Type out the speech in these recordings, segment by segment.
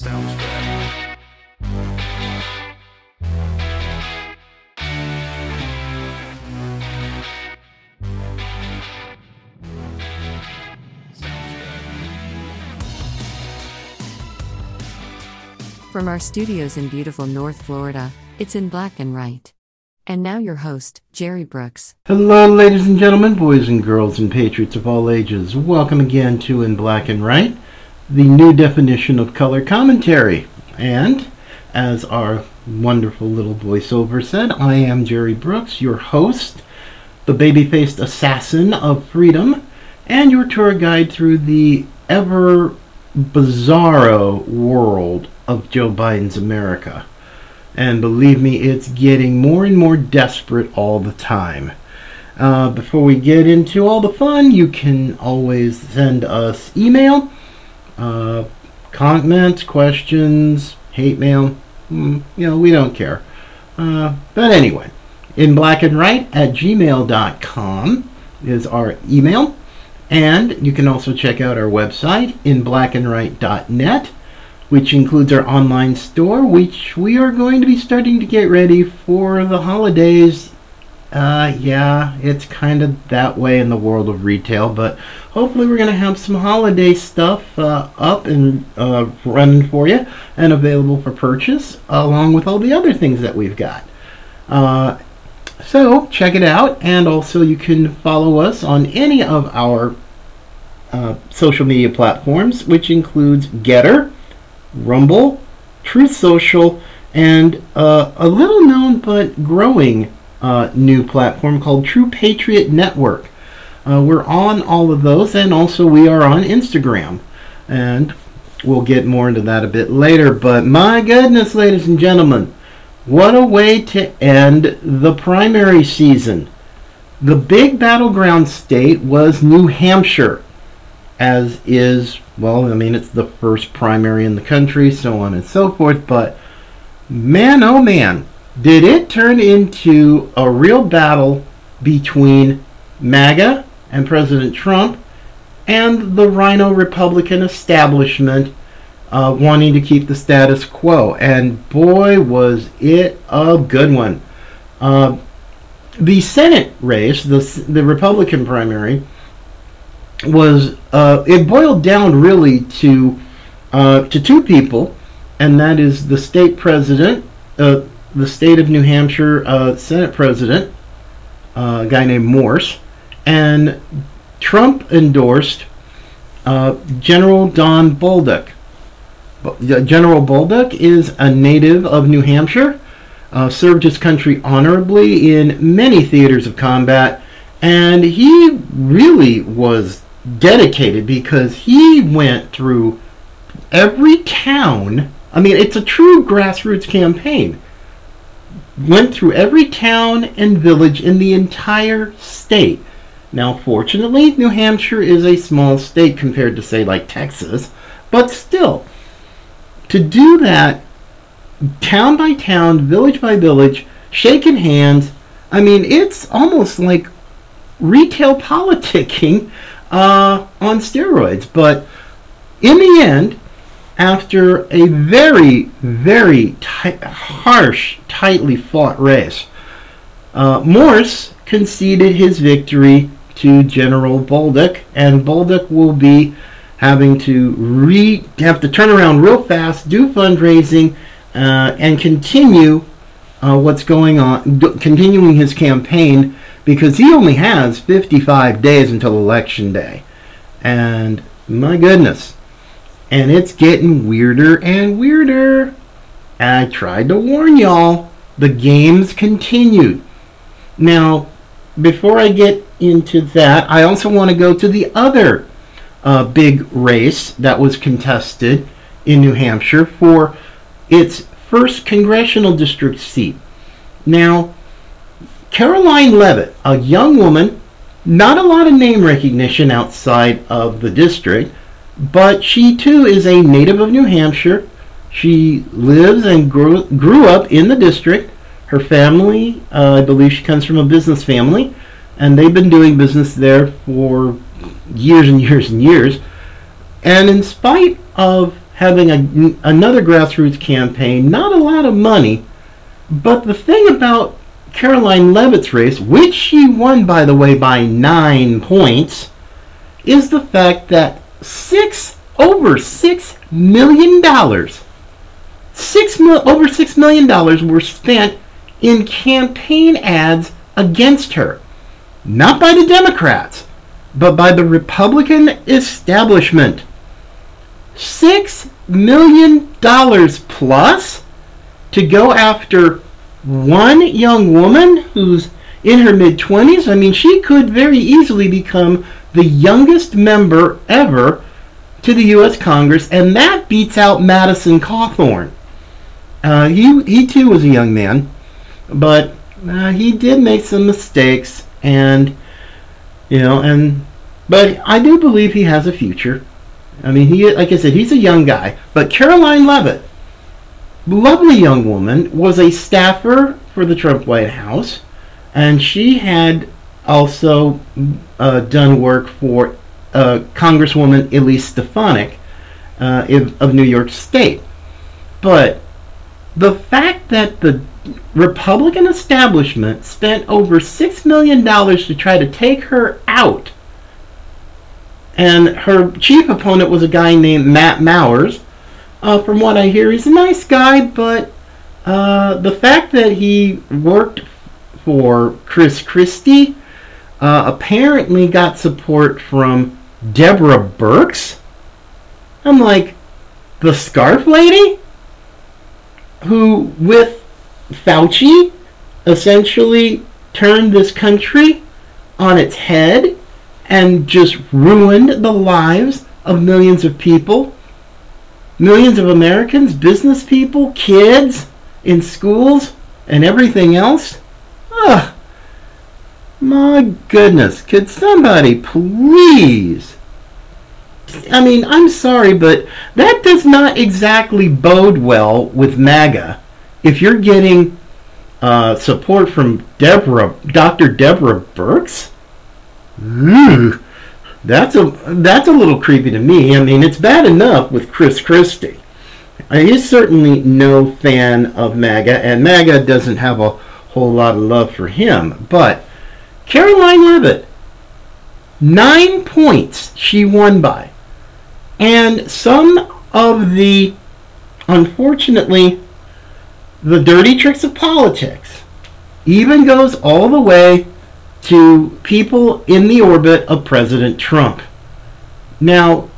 Sounds good. From our studios in beautiful North Florida, it's in black and white. And now your host, Jerry Brooks. Hello, ladies and gentlemen, boys and girls, and patriots of all ages. Welcome again to In Black and White, the new definition of color commentary. And, as our wonderful little voiceover said, I am Jerry Brooks, your host, the baby faced assassin of freedom, and your tour guide through the ever bizarro world of Joe Biden's America. And believe me, it's getting more and more desperate all the time. Uh, before we get into all the fun, you can always send us email, uh, comments, questions, hate mail. Mm, you know, we don't care. Uh, but anyway, in black and white at gmail.com is our email. And you can also check out our website, in inblackandwhite.net which includes our online store, which we are going to be starting to get ready for the holidays. Uh, yeah, it's kind of that way in the world of retail, but hopefully we're going to have some holiday stuff uh, up and uh, running for you and available for purchase, along with all the other things that we've got. Uh, so check it out, and also you can follow us on any of our uh, social media platforms, which includes Gettr. Rumble, Truth Social, and uh, a little known but growing uh, new platform called True Patriot Network. Uh, we're on all of those, and also we are on Instagram. And we'll get more into that a bit later. But my goodness, ladies and gentlemen, what a way to end the primary season. The big battleground state was New Hampshire, as is well, I mean, it's the first primary in the country, so on and so forth, but man, oh man, did it turn into a real battle between MAGA and President Trump and the RINO Republican establishment uh, wanting to keep the status quo. And boy, was it a good one. Uh, the Senate race, the, the Republican primary, was uh, it boiled down really to uh, to two people, and that is the state president, uh, the state of New Hampshire uh, Senate president, a guy named Morse, and Trump endorsed uh, General Don Bolduc. General Bolduc is a native of New Hampshire, served his country honorably in many theaters of combat, and he really was dedicated because he went through every town. I mean, it's a true grassroots campaign. Went through every town and village in the entire state. Now, fortunately, New Hampshire is a small state compared to, say, like Texas, but still, to do that town by town, village by village, shaking hands, I mean, it's almost like retail politicking uh, on steroids. But in the end, after a very, very tight, harsh, tightly fought race, uh, Morse conceded his victory to General Bolduc, and Bolduc will be having to re have to turn around real fast, do fundraising, uh, and continue uh, what's going on, d- continuing his campaign because he only has 55 days until election day. And my goodness. And it's getting weirder and weirder. I tried to warn y'all. The games continued. Now, before I get into that, I also want to go to the other uh, big race that was contested in New Hampshire for its first congressional district seat. Now, Karoline Leavitt, a young woman, not a lot of name recognition outside of the district, but she too is a native of New Hampshire. She lives and grew, grew up in the district. Her family, uh, I believe she comes from a business family, and they've been doing business there for years and years and years. And in spite of having a, another grassroots campaign, not a lot of money. But the thing about Karoline Leavitt's race, which she won, by the way, by nine points, is the fact that six over six million dollars, six mil, over six million dollars were spent in campaign ads against her, not by the Democrats, but by the Republican establishment. Six million dollars plus to go after one young woman who's in her mid 20s. I mean, she could very easily become the youngest member ever to the U.S. Congress, and that beats out Madison Cawthorn. Uh, he, he too was a young man, but uh, he did make some mistakes, and you know, and but I do believe he has a future. I mean, he like I said, he's a young guy. But Karoline Leavitt, lovely young woman, was a staffer for the Trump White House, and she had also uh, done work for uh, Congresswoman Elise Stefanik uh, of New York State. But the fact that the Republican establishment spent over $6 million to try to take her out and her chief opponent was a guy named Matt Mowers. Uh, from what I hear, he's a nice guy, but uh, the fact that he worked for Chris Christie uh, apparently got support from Deborah Birx. I'm like, the scarf lady? Who, with Fauci, essentially turned this country on its head and just ruined the lives of millions of people. Millions of Americans, business people, kids in schools, and everything else. Ugh. My goodness, could somebody please? I mean, I'm sorry, but that does not exactly bode well with MAGA. If you're getting uh, support from Deborah, Dr. Deborah Ooh, that's a that's a little creepy to me. I mean, it's bad enough with Chris Christie. He's certainly no fan of MAGA, and MAGA doesn't have a whole lot of love for him. But Karoline Leavitt, nine points she won by, and some of the, unfortunately, the dirty tricks of politics even goes all the way to people in the orbit of President Trump. Now,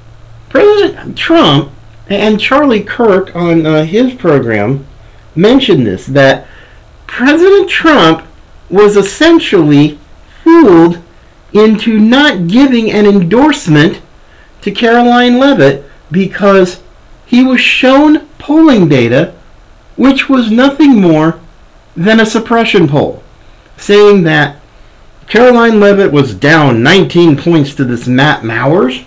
President Trump and Charlie Kirk on uh, his program mentioned this that President Trump was essentially fooled into not giving an endorsement to Karoline Leavitt because he was shown polling data which was nothing more than a suppression poll saying that Karoline Leavitt was down 19 points to this Matt Mowers,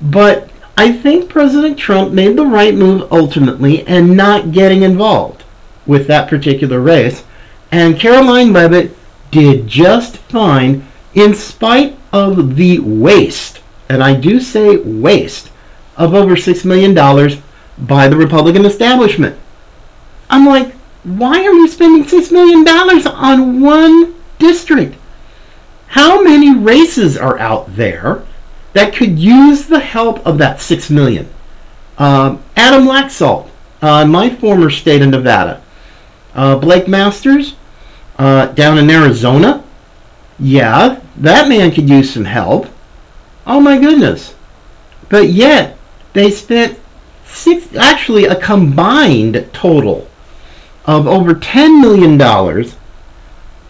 but I think President Trump made the right move ultimately and not getting involved with that particular race. And Karoline Leavitt did just fine in spite of the waste, and I do say waste, of over $6 million by the Republican establishment. I'm like, why are you spending $6 million on one district? How many races are out there that could use the help of that six million? Um, Adam Laxalt, uh, my former state of Nevada. Uh, Blake Masters, uh, down in Arizona. Yeah, that man could use some help. Oh my goodness. But yet, they spent six, actually a combined total of over $10 million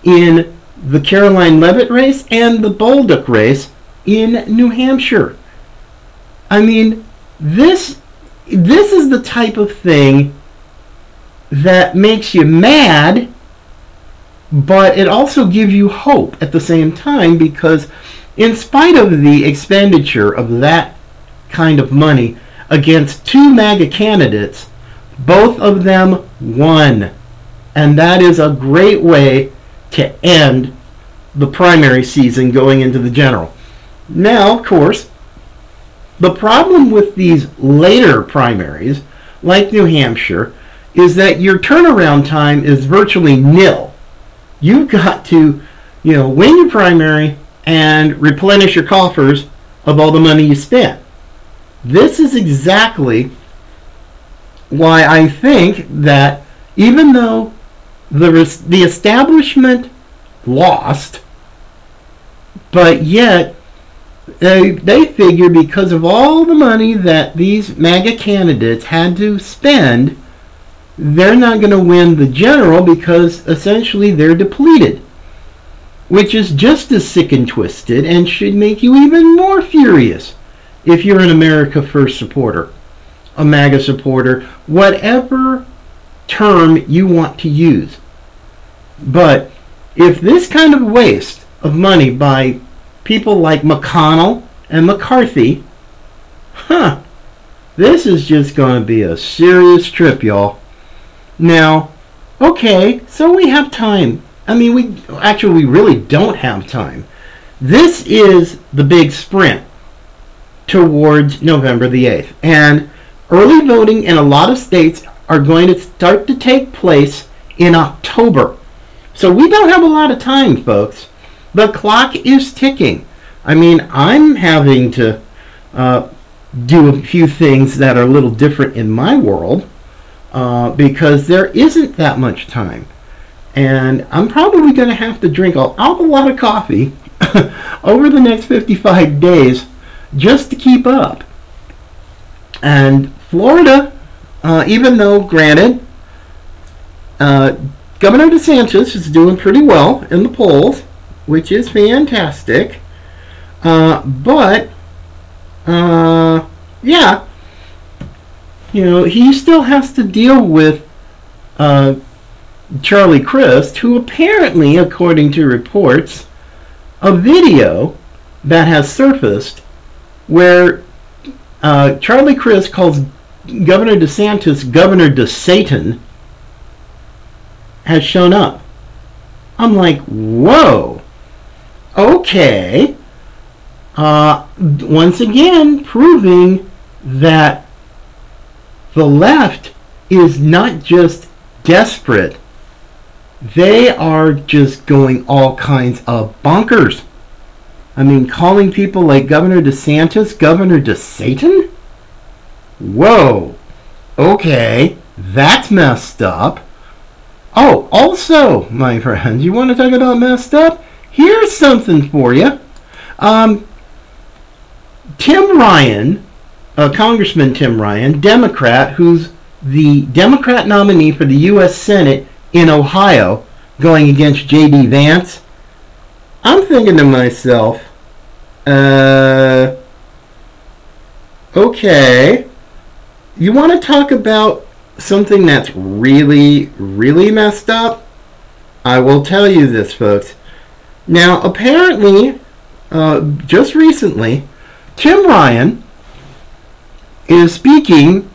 in the Karoline Leavitt race and the Bolduc race in New Hampshire. I mean, this this is the type of thing that makes you mad, but it also gives you hope at the same time because in spite of the expenditure of that kind of money against two MAGA candidates, both of them won. And that is a great way to end the primary season going into the general. Now, of course, The problem with these later primaries, like New Hampshire, is that your turnaround time is virtually nil. You've got to, you know, win your primary and replenish your coffers of all the money you spent. This is exactly why I think that even though the res- the establishment lost, but yet they, they figure because of all the money that these MAGA candidates had to spend, they're not going to win the general because essentially they're depleted. Which is just as sick and twisted and should make you even more furious if you're an America First supporter, a MAGA supporter, whatever term you want to use. But if this kind of waste of money by people like McConnell and McCarthy, huh, this is just going to be a serious trip, y'all. Now, okay, so we have time. I mean, we actually we really don't have time. This is the big sprint towards November the 8th. And early voting in a lot of states are going to start to take place in October. So we don't have a lot of time, folks. The clock is ticking. I mean, I'm having to uh, do a few things that are a little different in my world uh, because there isn't that much time. And I'm probably going to have to drink an awful lot of coffee over the next 55 days just to keep up. And Florida, uh, even though, granted, uh, Governor DeSantis is doing pretty well in the polls, which is fantastic. Uh, but, uh, yeah, you know, he still has to deal with uh, Charlie Crist, who apparently, according to reports, a video that has surfaced where uh, Charlie Crist calls Governor DeSantis Governor DeSatan, has shown up. I'm like, whoa, okay. Uh, once again, proving that the left is not just desperate, they are just going all kinds of bonkers. I mean, calling people like Governor DeSantis Governor de Satan? Whoa. Okay, that's messed up. Oh, also, my friends, you want to talk about messed up? Here's something for you. Um, Tim Ryan, uh, Congressman Tim Ryan, Democrat, who's the Democrat nominee for the U.S. Senate in Ohio, going against J.D. Vance. I'm thinking to myself, uh, okay, you want to talk about something that's really, really messed up? I will tell you this, folks. Now, apparently, uh, just recently, Tim Ryan is speaking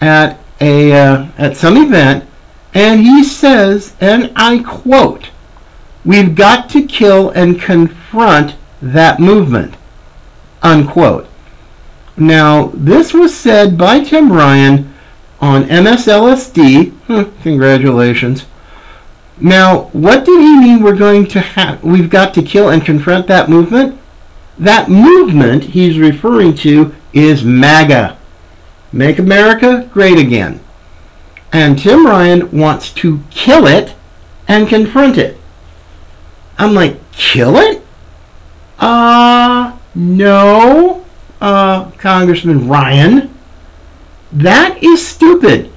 at a uh, at some event, and he says, and I quote, "We've got to kill and confront that movement." Unquote. Now, this was said by Tim Ryan on MSLSD. Huh, congratulations. Now, what did he mean we're going to have? We've got to kill and confront that movement? That movement he's referring to is MAGA. Make America Great Again. And Tim Ryan wants to kill it and confront it. I'm like, kill it? Uh, no, uh, Congressman Ryan. That is stupid.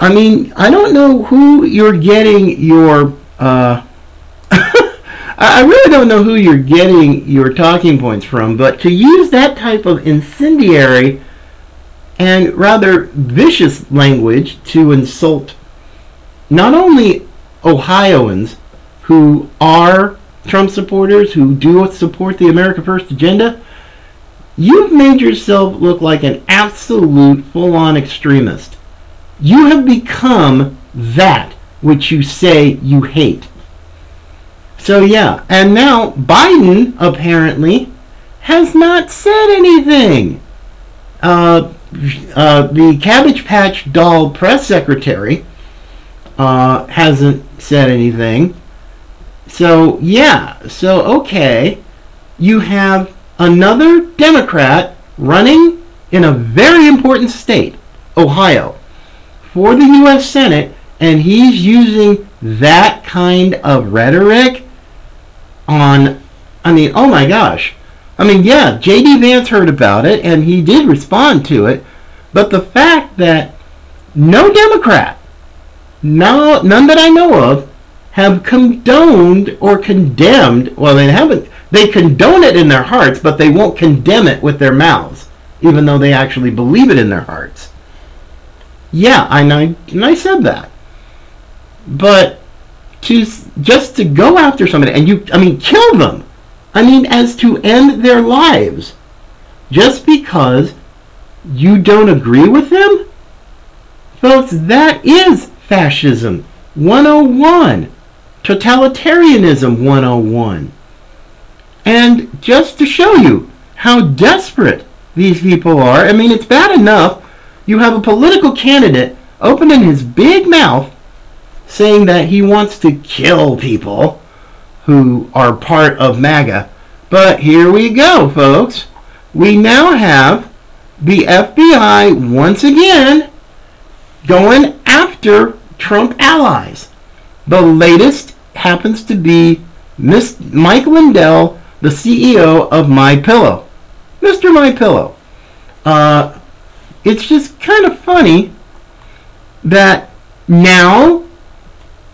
I mean, I don't know who you're getting your. Uh, I really don't know who you're getting your talking points from, but to use that type of incendiary and rather vicious language to insult not only Ohioans who are Trump supporters, who do support the America First agenda, you've made yourself look like an absolute full on extremist. You have become that which you say you hate. So, yeah, and now Biden apparently has not said anything. Uh, uh, the Cabbage Patch Doll press secretary uh, hasn't said anything. So, yeah, so okay, you have another Democrat running in a very important state, Ohio, for the U.S. Senate, and he's using that kind of rhetoric on, I mean, oh my gosh. I mean, yeah, J.D. Vance heard about it and he did respond to it, but the fact that no Democrat, no, none that I know of, have condoned or condemned, well, they haven't, they condone it in their hearts, but they won't condemn it with their mouths, even though they actually believe it in their hearts. Yeah, I know, and I said that. But to just to go after somebody and you, I mean, kill them. I mean, as to end their lives, just because you don't agree with them, folks, that is fascism 101, totalitarianism 101. And just to show you how desperate these people are, I mean, it's bad enough you have a political candidate opening his big mouth saying that he wants to kill people who are part of MAGA. But here we go, folks. We now have the FBI once again going after Trump allies. The latest happens to be Miss Mike Lindell, the CEO of My Pillow. Mr. My Pillow. Uh, it's just kind of funny that now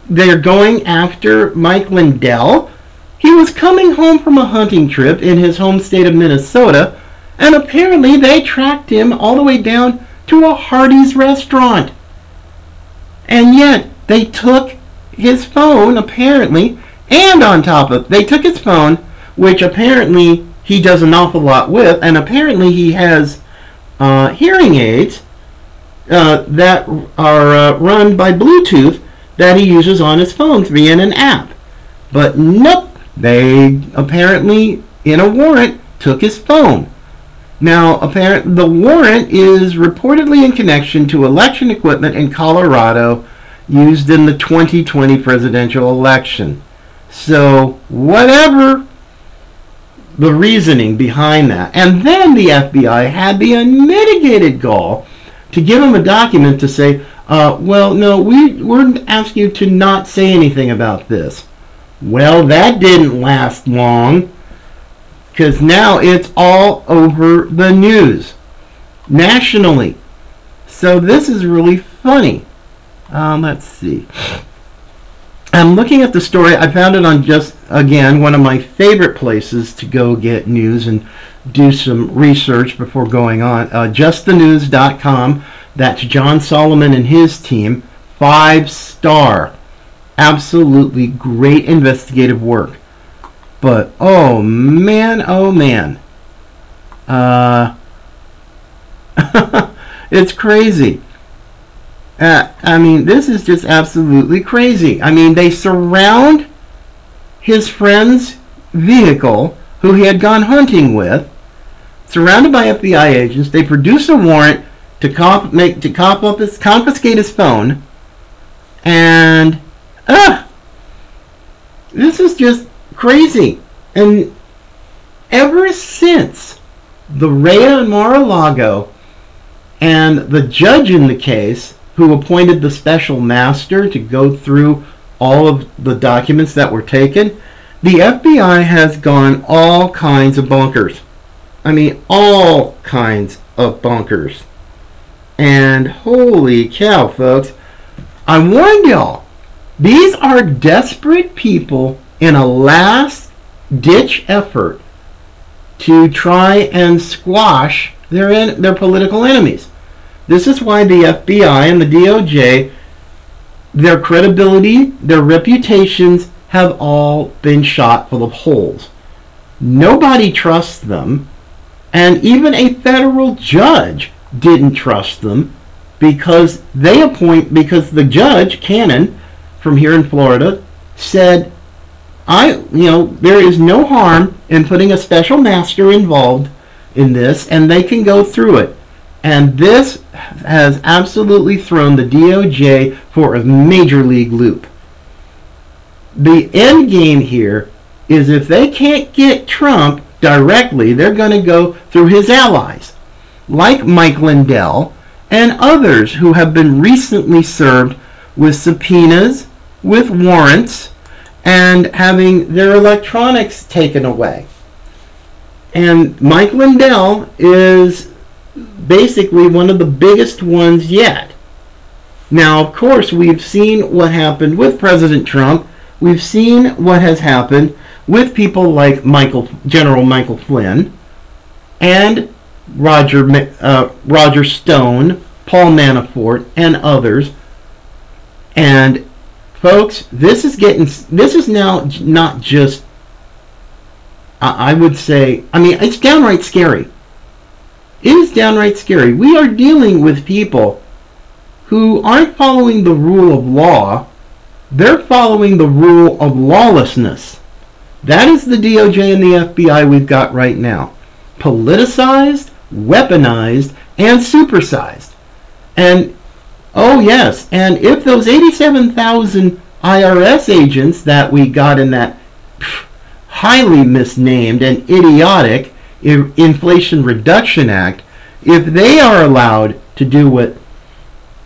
they're going after Mike Lindell. He was coming home from a hunting trip in his home state of Minnesota, and apparently they tracked him all the way down to a Hardee's restaurant. And yet they took his phone, apparently, and on top of they took his phone, which apparently he does an awful lot with, and apparently he has uh, hearing aids uh, that are uh, run by Bluetooth that he uses on his phone via an app. But nope, they apparently, in a warrant, took his phone. Now, apparent the warrant is reportedly in connection to election equipment in Colorado used in the 2020 presidential election. So, whatever the reasoning behind that. And then the FBI had the unmitigated gall to give him a document to say, uh, well, no, we, we're asking you to not say anything about this. Well, that didn't last long because now it's all over the news nationally. So this is really funny. Um, let's see. I'm looking at the story. I found it on just, again, one of my favorite places to go get news and do some research before going on. Uh, justthenews.com. That's John Solomon and his team. Five star. Absolutely great investigative work. But oh man, oh man. Uh, it's crazy. Uh, I mean, this is just absolutely crazy. I mean, they surround his friend's vehicle, who he had gone hunting with, surrounded by FBI agents. They produce a warrant to make to cop up his confiscate his phone, and ah, this is just crazy. And ever since the Rhea and Mar-a-Lago and the judge in the case, who appointed the special master to go through all of the documents that were taken, the FBI has gone all kinds of bonkers. I mean, all kinds of bonkers. And holy cow, folks, I warned y'all, these are desperate people in a last ditch effort to try and squash their, their political enemies. This is why the FBI and the DOJ, their credibility, their reputations have all been shot full of holes. Nobody trusts them, and even a federal judge didn't trust them because they appoint because the judge Cannon from here in Florida said I, you know, there is no harm in putting a special master involved in this, and they can go through it. And this has absolutely thrown the DOJ for a major league loop. The end game here is if they can't get Trump directly, they're going to go through his allies, like Mike Lindell and others who have been recently served with subpoenas, with warrants, and having their electronics taken away. And Mike Lindell is basically one of the biggest ones yet. Now, of course, we've seen what happened with President Trump. We've seen what has happened with people like Michael, General Michael Flynn, and Roger uh, Roger Stone, Paul Manafort, and others. And folks, this is getting this is now not just. I would say, I mean, it's downright scary. Is downright scary. We are dealing with people who aren't following the rule of law, they're following the rule of lawlessness. That is the DOJ and the FBI we've got right now. Politicized, weaponized, and supersized. And, oh yes, and if those 87,000 IRS agents that we got in that highly misnamed and idiotic Inflation Reduction Act, if they are allowed to do what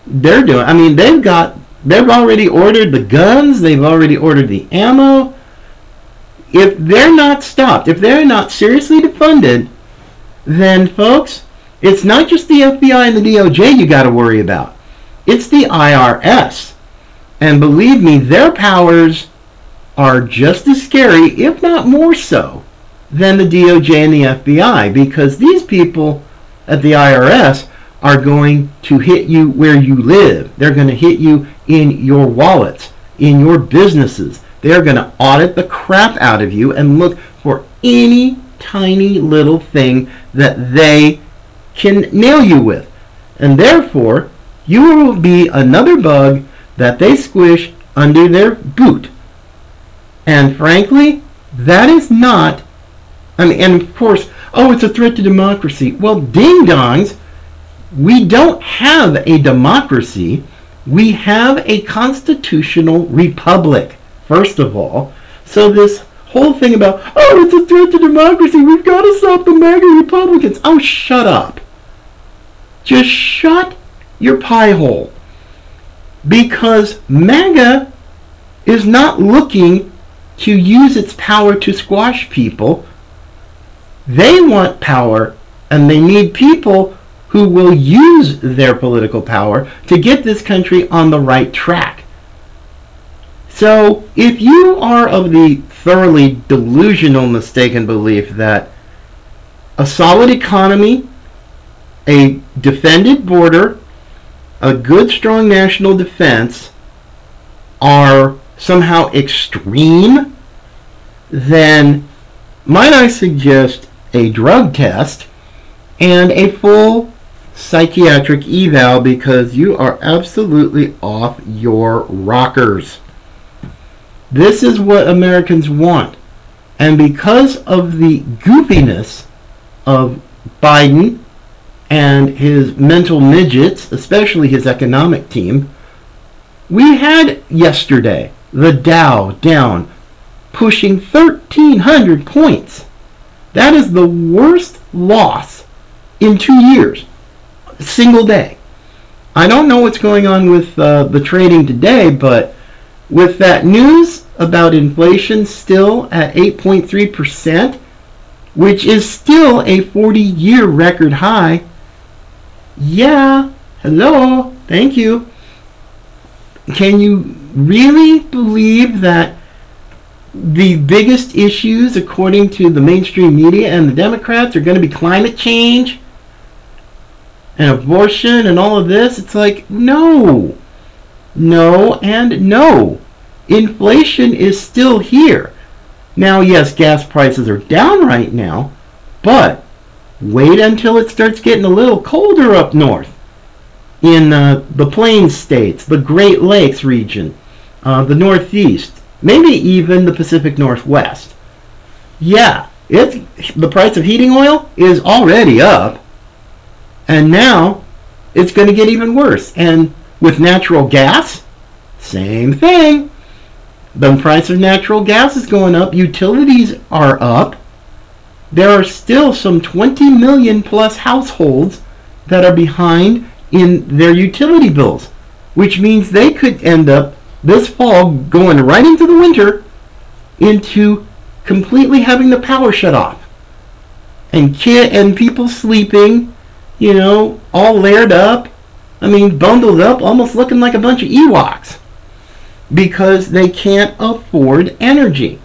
they're doing, I mean, they've got, they've already ordered the guns, they've already ordered the ammo. If they're not stopped, if they're not seriously defunded, then folks, it's not just the FBI and the DOJ you got to worry about. It's the IRS. And believe me, their powers are just as scary, if not more so, than the DOJ and the FBI because these people at the IRS are going to hit you where you live. They're going to hit you in your wallets, in your businesses. They're going to audit the crap out of you and look for any tiny little thing that they can nail you with. And therefore, you will be another bug that they squish under their boot. And frankly, that is not I mean, and of course, oh, it's a threat to democracy. Well, ding dongs, we don't have a democracy. We have a constitutional republic, first of all. So this whole thing about, oh, it's a threat to democracy, we've got to stop the MAGA Republicans. Oh, shut up. Just shut your pie hole. Because MAGA is not looking to use its power to squash people they want power and they need people who will use their political power to get this country on the right track. So, if you are of the thoroughly delusional mistaken belief that a solid economy, a defended border, a good strong national defense are somehow extreme, then might I suggest a drug test, and a full psychiatric eval because you are absolutely off your rockers. This is what Americans want. And because of the goofiness of Biden and his mental midgets, especially his economic team, we had yesterday the Dow down pushing 1,300 points. That is the worst loss in two years, single day. I don't know what's going on with uh, the trading today, but with that news about inflation still at 8.3%, which is still a 40 year record high, yeah, hello, thank you. Can you really believe that the biggest issues, according to the mainstream media and the Democrats, are going to be climate change and abortion and all of this. It's like, no, no, and no. Inflation is still here. Now, yes, gas prices are down right now, but wait until it starts getting a little colder up north in uh, the Plains states, the Great Lakes region, uh, the Northeast maybe even the Pacific Northwest. Yeah, it's the price of heating oil is already up, and now it's going to get even worse. And with natural gas, same thing. The price of natural gas is going up. Utilities are up. There are still some 20 million plus households that are behind in their utility bills, which means they could end up this fall going right into the winter into completely having the power shut off. And kid and people sleeping, you know, all layered up. I mean, bundled up, almost looking like a bunch of Ewoks. Because they can't afford energy.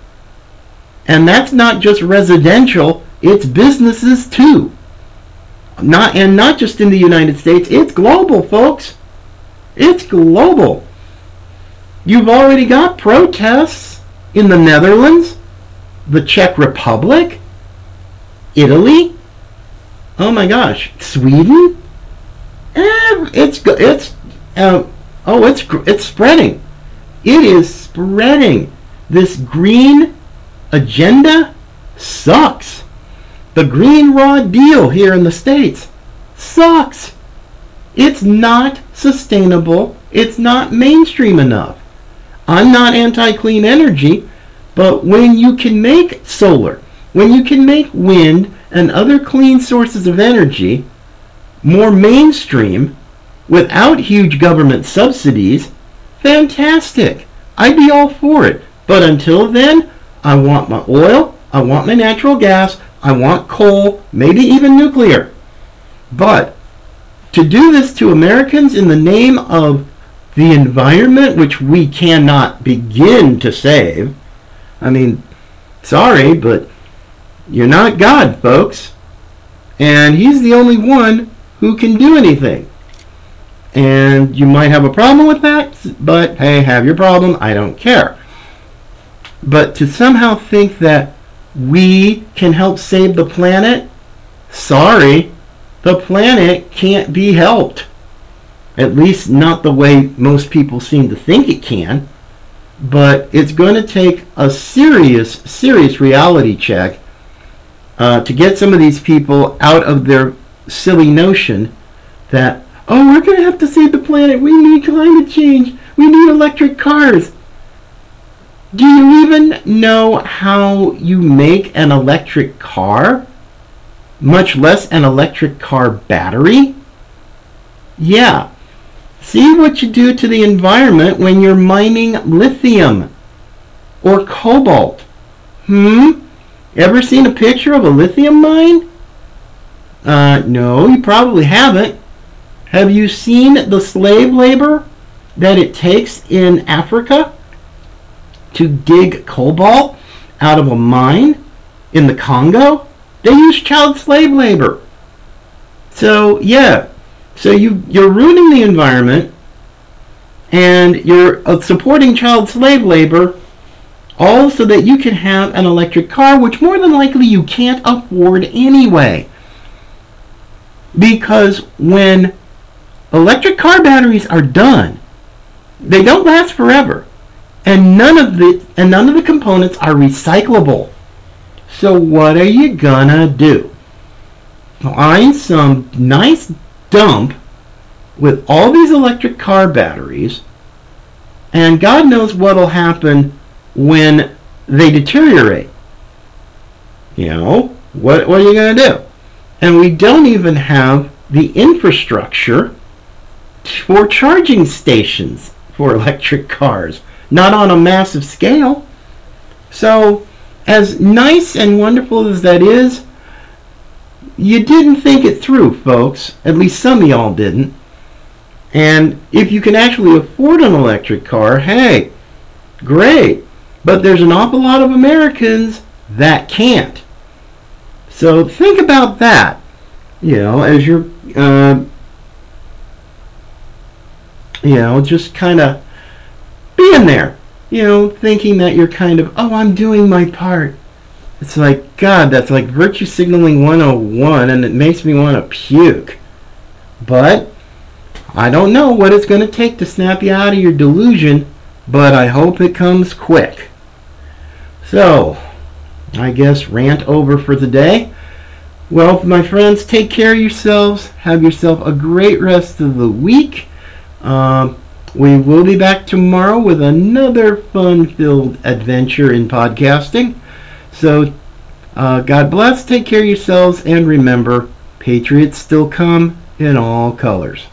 And that's not just residential, it's businesses too. Not and not just in the United States, it's global, folks. It's global. You've already got protests in the Netherlands, the Czech Republic, Italy. Oh my gosh, Sweden. Eh, it's it's uh, oh it's it's spreading. It is spreading. This green agenda sucks. The green raw deal here in the States sucks. It's not sustainable. It's not mainstream enough. I'm not anti clean energy, but when you can make solar, when you can make wind and other clean sources of energy more mainstream without huge government subsidies, fantastic. I'd be all for it. But until then, I want my oil, I want my natural gas, I want coal, maybe even nuclear. But to do this to Americans in the name of the environment, which we cannot begin to save. I mean, sorry, but you're not God, folks. And He's the only one who can do anything. And you might have a problem with that, but hey, have your problem. I don't care. But to somehow think that we can help save the planet, sorry, the planet can't be helped. At least not the way most people seem to think it can. But it's going to take a serious, serious reality check uh, to get some of these people out of their silly notion that, oh, we're going to have to save the planet. We need climate change. We need electric cars. Do you even know how you make an electric car? Much less an electric car battery? Yeah, See what you do to the environment when you're mining lithium or cobalt. Hmm? Ever seen a picture of a lithium mine? Uh, no, you probably haven't. Have you seen the slave labor that it takes in Africa to dig cobalt out of a mine in the Congo? They use child slave labor. So, yeah, so you, you're ruining the environment and you're uh, supporting child slave labor all so that you can have an electric car, which more than likely you can't afford anyway. Because when electric car batteries are done, they don't last forever. And none of the and none of the components are recyclable. So what are you gonna do? Find some nice dump with all these electric car batteries, and God knows what'll happen when they deteriorate. You know, what, what are you going to do? And we don't even have the infrastructure for charging stations for electric cars, not on a massive scale. So, as nice and wonderful as that is, you didn't think it through, folks. At least some of y'all didn't. And if you can actually afford an electric car, hey, great. But there's an awful lot of Americans that can't. So think about that, you know, as you're, uh, you know, just kind of being there, you know, thinking that you're kind of, oh, I'm doing my part. It's like, God, that's like virtue signaling 101, and it makes me want to puke. But I don't know what it's going to take to snap you out of your delusion but I hope it comes quick. So, I guess rant over for the day. Well, my friends, take care of yourselves. Have yourself a great rest of the week. Um, we will be back tomorrow with another fun filled adventure in podcasting. So, uh, God bless, take care of yourselves, and remember, Patriots still come in all colors.